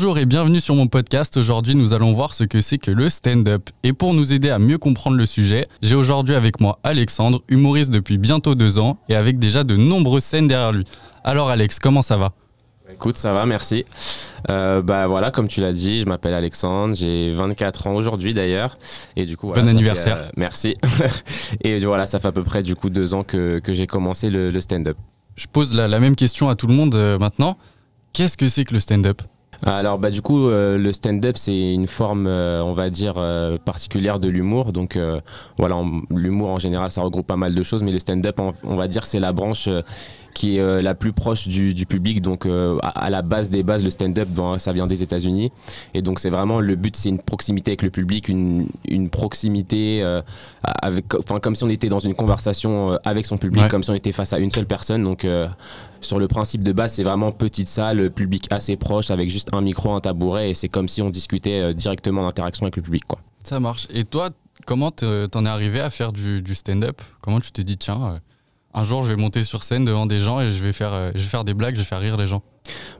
Bonjour et bienvenue sur mon podcast. Aujourd'hui, nous allons voir ce que c'est que le stand-up. Et pour nous aider à mieux comprendre le sujet, j'ai aujourd'hui avec moi Alexandre, humoriste depuis bientôt deux ans et avec déjà de nombreuses scènes derrière lui. Alors Alex, comment ça va? Écoute, ça va, merci. Euh, bah voilà, comme tu l'as dit, je m'appelle Alexandre, j'ai 24 ans aujourd'hui d'ailleurs, et du coup, bon anniversaire. euh, merci. et voilà, ça fait à peu près du coup deux ans que, que j'ai commencé le, le stand-up. Je pose la, la, même question à tout le monde euh, maintenant. Qu'est-ce que c'est que le stand-up? Alors bah du coup euh, le stand-up c'est une forme euh, on va dire euh, particulière de l'humour. Donc voilà l'humour en général ça regroupe pas mal de choses. Mais le stand-up on, on, va dire c'est la branche qui est la plus proche du, du public donc à, à, la base des bases le stand-up bon, ça vient des États-Unis et donc c'est vraiment le but c'est une proximité avec le public une, une proximité avec enfin comme si on était dans une conversation avec son public ouais. comme si on était face à une seule personne donc sur le principe de base, c'est vraiment petite salle, public assez proche, avec juste un micro, un tabouret, et c'est comme si on discutait euh, directement en interaction avec le public. Quoi. Ça marche. Et toi, comment t'en es arrivé à faire du, du stand-up? Comment tu t'es dit, tiens, euh, un jour je vais monter sur scène devant des gens et je vais faire, euh, des blagues, je vais faire rire les gens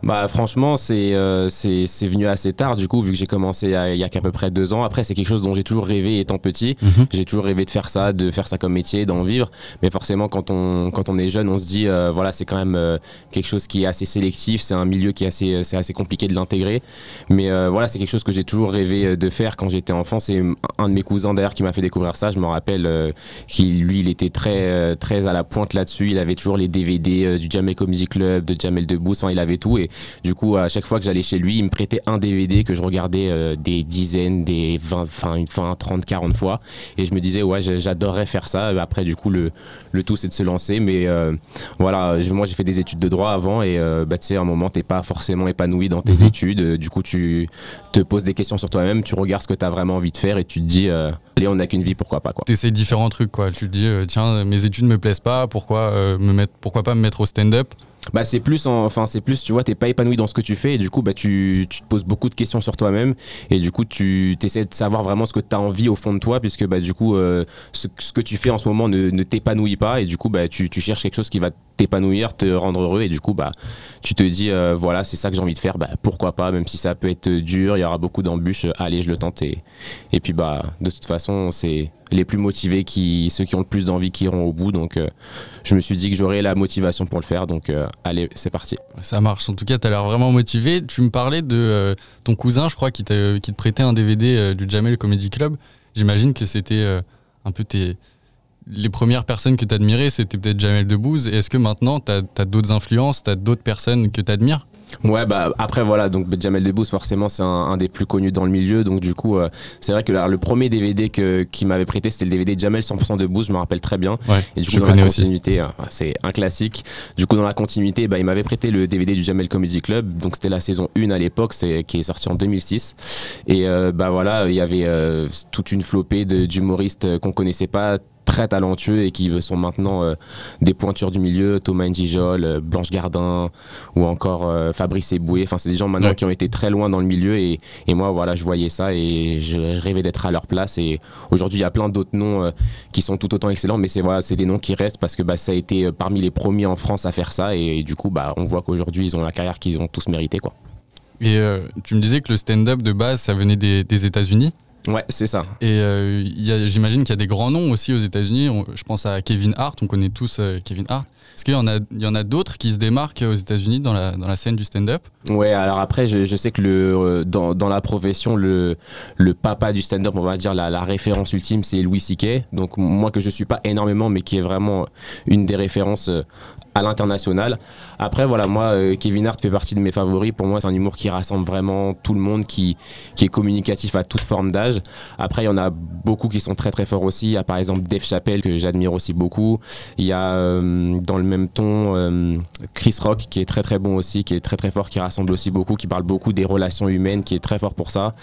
bah franchement c'est euh, c'est venu assez tard du coup vu que j'ai commencé à, il y a qu'à peu près deux ans. Après c'est quelque chose dont j'ai toujours rêvé étant petit. Mm -hmm. j'ai toujours rêvé de faire ça de faire ça comme métier d'en vivre. Mais forcément quand on quand on est jeune on se dit euh, voilà c'est quand même euh, quelque chose qui est assez sélectif. C'est un milieu qui est assez c'est assez compliqué de l'intégrer. Mais euh, voilà c'est quelque chose que j'ai toujours rêvé de faire quand j'étais enfant. C'est un de mes cousins d'ailleurs qui m'a fait découvrir ça. Je me rappelle euh, qu'il lui il était très très à la pointe là-dessus. Il avait toujours les DVD du Jamel Comedy Club de Jamel Debbouze. Enfin il avait tout. Et du coup à chaque fois que j'allais chez lui il me prêtait un DVD que je regardais euh, des dizaines des 20 enfin 20 30 40 fois. Et je me disais ouais j'adorerais faire ça. Après du coup le, le tout c'est de se lancer. Mais euh, voilà je, moi j'ai fait des études de droit avant. Et euh, bah tu sais à un moment t'es pas forcément épanoui dans tes -hmm. études. Du coup tu te poses des questions sur toi-même. Tu regardes ce que tu as vraiment envie de faire et tu te dis allez on n'a qu'une vie pourquoi pas quoi. T'essayes différents trucs quoi. Tu te dis tiens mes études me plaisent pas. Pourquoi me mettre pourquoi pas me mettre au stand-up? Bah c'est plus en, enfin c'est plus tu vois t'es pas épanoui dans ce que tu fais et du coup bah tu, te poses beaucoup de questions sur toi-même et du coup tu essaies de savoir vraiment ce que tu as envie au fond de toi puisque bah du coup euh, ce, que tu fais en ce moment ne, t'épanouit pas et du coup bah tu, cherches quelque chose qui va t'épanouir te rendre heureux et du coup bah tu te dis euh, voilà c'est ça que j'ai envie de faire bah pourquoi pas même si ça peut être dur il y aura beaucoup d'embûches allez je le tente et, et puis bah de toute façon c'est les plus motivés ceux qui ont le plus d'envie qui iront au bout. Donc euh, je me suis dit que j'aurais la motivation pour le faire. Donc euh, allez c'est parti. Ça marche. En tout cas tu as l'air vraiment motivé. Tu me parlais de euh, ton cousin je crois qui, te prêtait un DVD du Jamel Comedy Club. J'imagine que c'était un peu tes les premières personnes que tu admirais c'était peut-être Jamel Debbouze. Est-ce que maintenant tu as d'autres influences tu as d'autres personnes que tu admires Ouais, bah après voilà, donc Jamel Debbouze forcément c'est un, un, des plus connus dans le milieu, donc du coup euh, c'est vrai que là, le premier DVD que qui m'avait prêté c'était le DVD Jamel 100% Debbouze, je me rappelle très bien. Ouais, et du coup dans la continuité, euh, c'est un classique. Du coup dans la continuité, bah il m'avait prêté le DVD du Jamel Comedy Club, donc c'était la saison 1 à l'époque, c'est qui est sorti en 2006. Et euh, bah voilà, il y avait euh, toute une flopée d'humoristes qu'on connaissait pas très talentueux et qui sont maintenant euh, des pointures du milieu, Thomas Njijol, euh, Blanche Gardin ou encore euh, Fabrice Eboué. Enfin, c'est des gens maintenant ouais. qui ont été très loin dans le milieu et, et, moi, voilà, je voyais ça et je rêvais d'être à leur place. Et aujourd'hui, il y a plein d'autres noms qui sont tout autant excellents, mais c'est voilà, c'est des noms qui restent parce que bah, ça a été parmi les premiers en France à faire ça et, et du coup, bah, on voit qu'aujourd'hui, ils ont la carrière qu'ils ont tous mérité, quoi. Et tu me disais que le stand-up de base, ça venait des, des États-Unis? Ouais, c'est ça. Et euh, j'imagine qu'il y a des grands noms aussi aux États-Unis. Je pense à Kevin Hart, on connaît tous euh, Kevin Hart. Est-ce qu'il y en a, il y en a d'autres qui se démarquent aux États-Unis dans la, dans la scène du stand-up? Ouais, alors après, je, je, sais que le, euh, dans, dans la profession, le, le papa du stand-up, on va dire la, la référence ultime, c'est Louis C.K. Donc, moi que je suis pas énormément, mais qui est vraiment une des références à l'international. Après, voilà, moi, Kevin Hart fait partie de mes favoris. Pour moi, c'est un humour qui rassemble vraiment tout le monde, qui, qui est communicatif à toute forme d'âge. Après, il y en a beaucoup qui sont très très forts aussi. Il y a par exemple Dave Chappelle, que j'admire aussi beaucoup. Il y a euh, dans le même ton euh, Chris Rock, qui est très très bon aussi, qui est très très fort, qui rassemble aussi beaucoup, qui parle beaucoup des relations humaines, qui est très fort pour ça.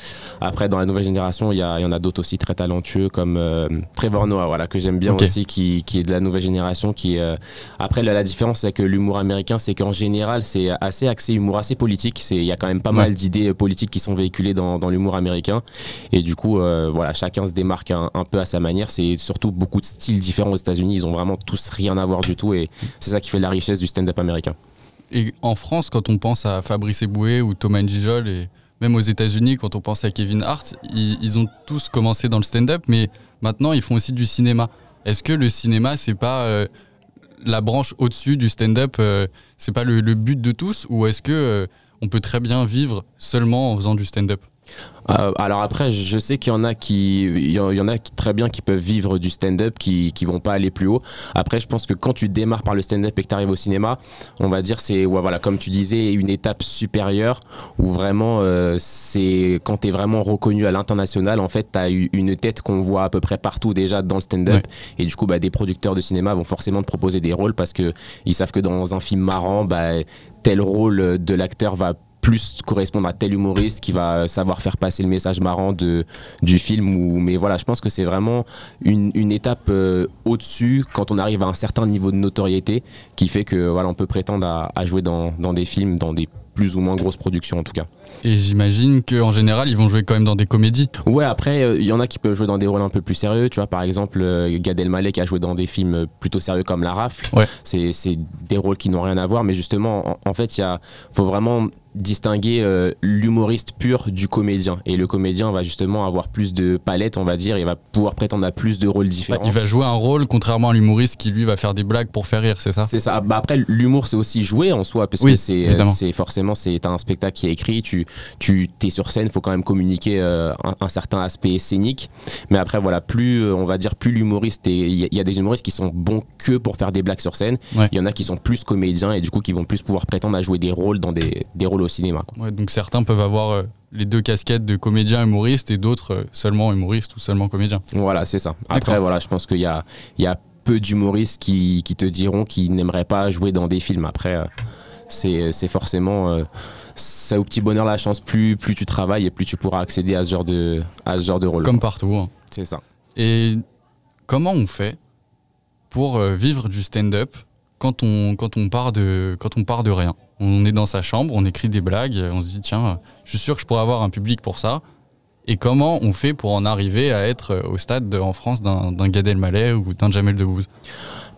Après, dans la nouvelle génération, il y, a, il y en a d'autres aussi très talentueux, comme euh, Trevor Noah, voilà, que j'aime bien okay. aussi, qui, qui est de la nouvelle génération. Qui, après, la, la différence, c'est que l'humour américain, c'est qu'en général, c'est assez axé humour assez politique. Il y a quand même pas ouais. mal d'idées politiques qui sont véhiculées dans, dans l'humour américain. Et du coup, euh, voilà, chacun se démarque un, peu à sa manière. C'est surtout beaucoup de styles différents aux États-Unis. Ils ont vraiment tous rien à voir du tout. Et c'est ça qui fait la richesse du stand-up américain. Et en France, quand on pense à Fabrice Eboué ou Thomas Njijol et même aux États-Unis, quand on pense à Kevin Hart, ils, ont tous commencé dans le stand-up, mais maintenant ils font aussi du cinéma. Est-ce que le cinéma, c'est pas euh, la branche au-dessus du stand-up, euh, c'est pas le, but de tous, ou est-ce que euh, on peut très bien vivre seulement en faisant du stand-up? Euh, alors après, je sais qu'il y en a qui, il y en a qui, très bien qui peuvent vivre du stand-up, qui, qui vont pas aller plus haut. Après, je pense que quand tu démarres par le stand-up et que tu arrives au cinéma, on va dire c'est, ouais, voilà, comme tu disais, une étape supérieure où vraiment euh, c'est quand tu es vraiment reconnu à l'international, en fait, tu as eu une tête qu'on voit à peu près partout déjà dans le stand-up. Et du coup, bah, des producteurs de cinéma vont forcément te proposer des rôles parce que ils savent que dans un film marrant, bah, tel rôle de l'acteur va plus correspondre à tel humoriste qui va savoir faire passer le message marrant du film. Ou, mais voilà, je pense que c'est vraiment une, étape euh, au-dessus quand on arrive à un certain niveau de notoriété qui fait que voilà, on peut prétendre à, à jouer dans des films, dans des plus ou moins grosses productions en tout cas. Et j'imagine qu'en général, ils vont jouer quand même dans des comédies. Ouais, après, il euh, y en a qui peuvent jouer dans des rôles un peu plus sérieux. Tu vois, par exemple, euh, Gad Elmaleh qui a joué dans des films plutôt sérieux comme La Rafle. Ouais. C'est des rôles qui n'ont rien à voir, mais justement, en, en fait, il faut vraiment distinguer euh, l'humoriste pur du comédien. Et le comédien va justement avoir plus de palettes, on va dire, il va pouvoir prétendre à plus de rôles différents. il va jouer un rôle, contrairement à l'humoriste qui lui va faire des blagues pour faire rire, c'est ça C'est ça. Bah après, l'humour, c'est aussi jouer en soi, parce que c'est forcément, c'est un spectacle qui est écrit, tu, tu es sur scène, il faut quand même communiquer euh, un, certain aspect scénique. Mais après, voilà, plus, euh, on va dire, plus l'humoriste, il y, a des humoristes qui sont bons que pour faire des blagues sur scène. Il y en a qui sont plus comédiens et du coup qui vont plus pouvoir prétendre à jouer des rôles dans des, des rôles au cinéma. donc certains peuvent avoir euh, les deux casquettes de comédien humoriste et d'autres euh, seulement humoriste ou seulement comédien. Voilà, c'est ça. Après, voilà, je pense qu'il y a, il y a peu d'humoristes qui, qui, te diront qu'ils n'aimeraient pas jouer dans des films. Après, c'est forcément ça au petit bonheur la chance. Plus, plus tu travailles et plus tu pourras accéder à ce genre de, à ce genre de rôle. Comme partout. Hein. C'est ça. Et comment on fait pour vivre du stand-up quand on, quand, on part de, quand on part de rien? On est dans sa chambre, on écrit des blagues, on se dit tiens, je suis sûr que je pourrais avoir un public pour ça. Et comment on fait pour en arriver à être au stade en France d'un Gad Elmaleh ou d'un Jamel Debbouze?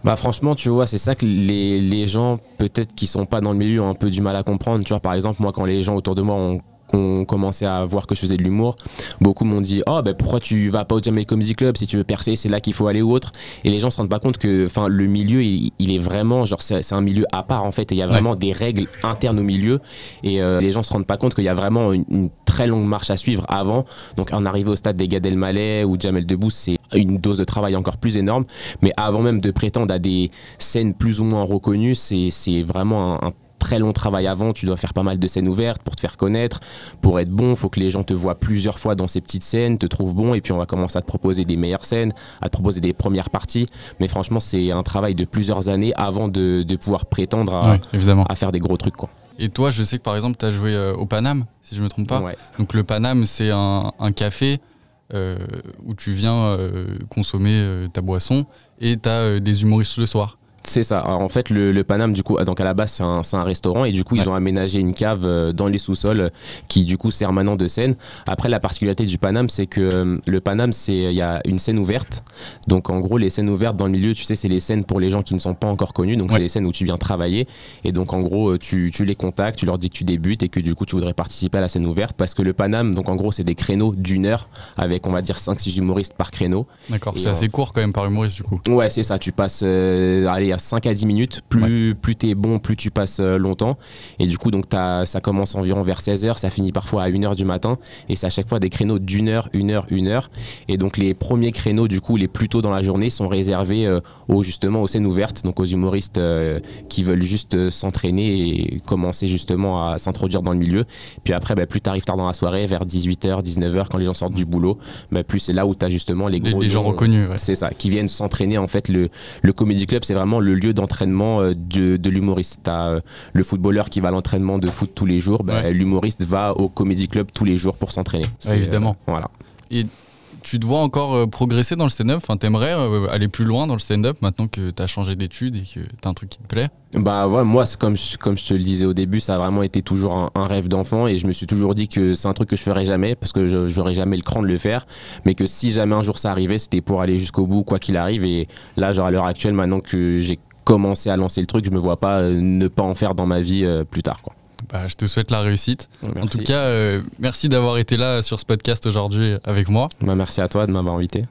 Bah franchement, tu vois, c'est ça que les, gens, peut-être qui sont pas dans le milieu, ont un peu du mal à comprendre. Tu vois, par exemple, moi, quand les gens autour de moi ont qu'on commençait à voir que je faisais de l'humour, beaucoup m'ont dit oh ben pourquoi tu vas pas au Jamel Comedy Club si tu veux percer, c'est là qu'il faut aller ou autre. Et les gens se rendent pas compte que enfin le milieu il, est vraiment genre c'est un milieu à part en fait et il y a vraiment des règles internes au milieu et euh, les gens se rendent pas compte qu'il y a vraiment une, très longue marche à suivre avant. Donc en arriver au stade des Gad Elmaleh ou Jamel Debbouze, c'est une dose de travail encore plus énorme. Mais avant même de prétendre à des scènes plus ou moins reconnues, c'est vraiment un, un très long travail avant, tu dois faire pas mal de scènes ouvertes pour te faire connaître, pour être bon, il faut que les gens te voient plusieurs fois dans ces petites scènes, te trouvent bon, et puis on va commencer à te proposer des meilleures scènes, à te proposer des premières parties. Mais franchement, c'est un travail de plusieurs années avant de, pouvoir prétendre à, à, faire des gros trucs. Quoi. Et toi, je sais que par exemple, tu as joué euh, au Paname, si je me trompe pas. Donc le Paname, c'est un, café euh, où tu viens euh, consommer ta boisson et tu as des humoristes le soir. C'est ça. en fait, le, le, Paname, du coup, donc à la base, c'est un, un, restaurant et du coup, ils ont aménagé une cave euh, dans les sous-sols euh, qui, du coup, sert maintenant de scène. Après, la particularité du Paname, c'est que euh, le Paname, c'est il y a une scène ouverte. Donc, en gros, les scènes ouvertes dans le milieu, tu sais, c'est les scènes pour les gens qui ne sont pas encore connus. Donc, c'est les scènes où tu viens travailler. Et donc, en gros, tu, tu, les contactes, tu leur dis que tu débutes et que du coup, tu voudrais participer à la scène ouverte parce que le Paname, donc en gros, c'est des créneaux d'une heure avec, on va dire, 5-6 humoristes par créneau. D'accord, c'est assez court quand même par humoriste, du coup. Ouais, c'est ça. Tu passes, allez, 5 à 10 minutes. Plus, plus tu es bon, plus tu passes euh, longtemps. Et du coup, donc as, ça commence environ vers 16h, ça finit parfois à 1h du matin. Et c'est à chaque fois des créneaux d'une heure, une heure, une heure. Et donc les premiers créneaux, du coup, les plus tôt dans la journée, sont réservés euh, aux, justement aux scènes ouvertes, donc aux humoristes euh, qui veulent juste s'entraîner et commencer justement à s'introduire dans le milieu. Puis après, bah, plus tu arrives tard dans la soirée, vers 18h, 19h, quand les gens sortent du boulot, bah, plus c'est là où tu as justement les gros. Les, gens reconnus. C'est ça, qui viennent s'entraîner. En fait, le, le Comedy Club, c'est vraiment le lieu d'entraînement euh, de, de l'humoriste. T'as euh, le footballeur qui va à l'entraînement de foot tous les jours, bah, l'humoriste va au Comedy Club tous les jours pour s'entraîner. évidemment. Euh, voilà. Et tu te vois encore progresser dans le stand-up? Enfin, T'aimerais aller plus loin dans le stand-up maintenant que tu as changé d'études et que tu as un truc qui te plaît? Bah ouais, moi, comme je, comme je te le disais au début, ça a vraiment été toujours un, rêve d'enfant et je me suis toujours dit que c'est un truc que je ferais jamais parce que j'aurais jamais le cran de le faire, mais que si jamais un jour ça arrivait, c'était pour aller jusqu'au bout, quoi qu'il arrive. Et là, genre à l'heure actuelle, maintenant que j'ai commencer à lancer le truc, je me vois pas euh, ne pas en faire dans ma vie euh, plus tard. Quoi. Bah, je te souhaite la réussite. Merci. En tout cas, euh, merci d'avoir été là sur ce podcast aujourd'hui avec moi. Bah, merci à toi de m'avoir invité.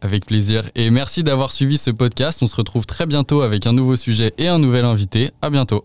Avec plaisir. Et merci d'avoir suivi ce podcast. On se retrouve très bientôt avec un nouveau sujet et un nouvel invité. À bientôt.